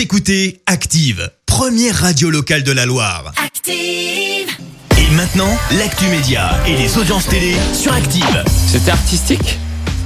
Vous écoutez Active, première radio locale de la Loire. Active. Et maintenant, l'actu média et les audiences télé sur Active. C'était artistique?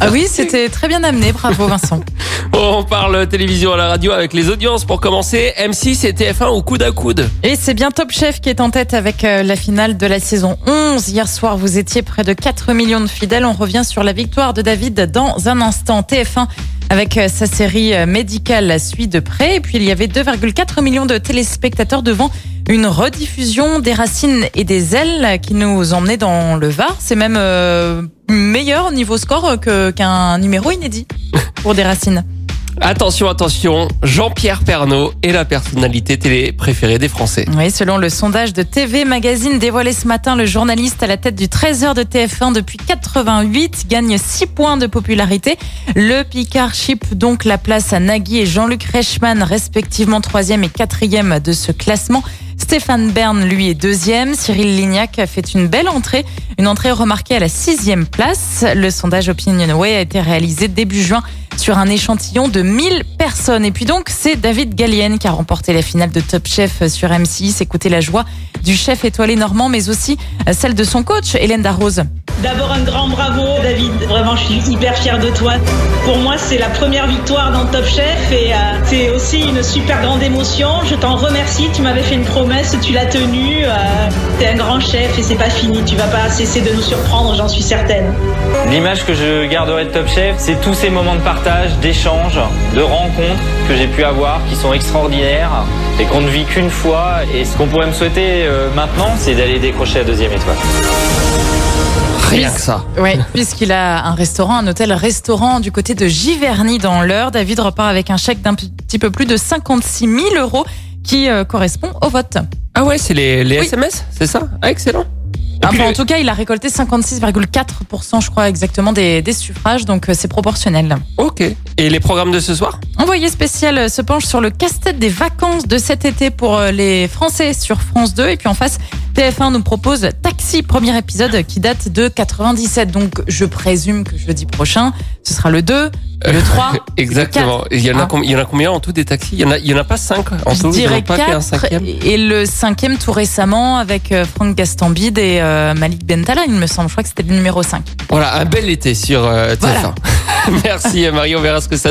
Ah oui, c'était très bien amené, bravo Vincent. On parle télévision à la radio avec les audiences pour commencer. M6 et TF1 au coude à coude. Et c'est bien Top Chef qui est en tête avec euh, la finale de la saison 11. Hier soir, vous étiez près de 4 millions de fidèles. On revient sur la victoire de David dans un instant. TF1 avec euh, sa série euh, médicale la suit de près. Et puis il y avait 2,4 millions de téléspectateurs devant une rediffusion des racines et des ailes qui nous emmenait dans le Var. C'est même meilleur niveau score qu'un numéro inédit pour des racines. Attention, attention, Jean-Pierre Pernaud est la personnalité télé préférée des Français. Oui, selon le sondage de TV Magazine dévoilé ce matin, le journaliste à la tête du 13h de TF1 depuis 88 gagne 6 points de popularité. Le Picard chip donc la place à Nagui et Jean-Luc Reichmann, respectivement troisième et quatrième de ce classement. Stéphane Bern, lui, est deuxième. Cyril Lignac fait une belle entrée, une entrée remarquée à la sixième place. Le sondage Opinionway a été réalisé début juin sur un échantillon de 1000 personnes. Et puis donc, c'est David Gallienne qui a remporté la finale de Top Chef sur M6. Écoutez la joie du chef étoilé normand, mais aussi celle de son coach, Hélène Darroze. D'abord un grand bravo David, vraiment je suis hyper fière de toi. Pour moi c'est la première victoire dans Top Chef et euh, c'est aussi une super grande émotion. Je t'en remercie, tu m'avais fait une promesse, tu l'as tenue. Euh, T'es un grand chef et c'est pas fini, tu vas pas cesser de nous surprendre, j'en suis certaine. L'image que je garderai de Top Chef, c'est tous ces moments de partage, d'échange, de rencontres que j'ai pu avoir qui sont extraordinaires et qu'on ne vit qu'une fois. Et ce qu'on pourrait me souhaiter euh, maintenant, c'est d'aller décrocher la deuxième étoile. Rien que ça. Ouais, puisqu'il a un restaurant, un hôtel-restaurant du côté de Giverny dans l'Eure. David repart avec un chèque d'un petit peu plus de 56 000 euros qui euh, correspond au vote. Ah ouais, c'est les, les Oui. SMS, c'est ça? Ah, excellent. En tout cas, il a récolté 56,4% je crois exactement des, des suffrages, donc euh, c'est proportionnel. Ok. Et les programmes de ce soir? Envoyé spécial euh, se penche sur le casse-tête des vacances de cet été pour euh, les Français sur France 2. Et puis en face, TF1 nous propose Taxi, premier épisode qui date de 97. Donc je présume que jeudi prochain, ce sera le 2, le 3. Exactement. le Il y, en a Ah. il y en a combien en tout des taxis? Il y, en a, il y en a pas cinq en Je tout dirais pas un 4 cinquième et le cinquième tout récemment avec euh, Franck Gastambide et euh, Malik Bentala, il me semble. Je crois que c'était le numéro 5. Voilà, un bel été sur euh, TF1. Voilà. Merci Marie, on verra ce que ça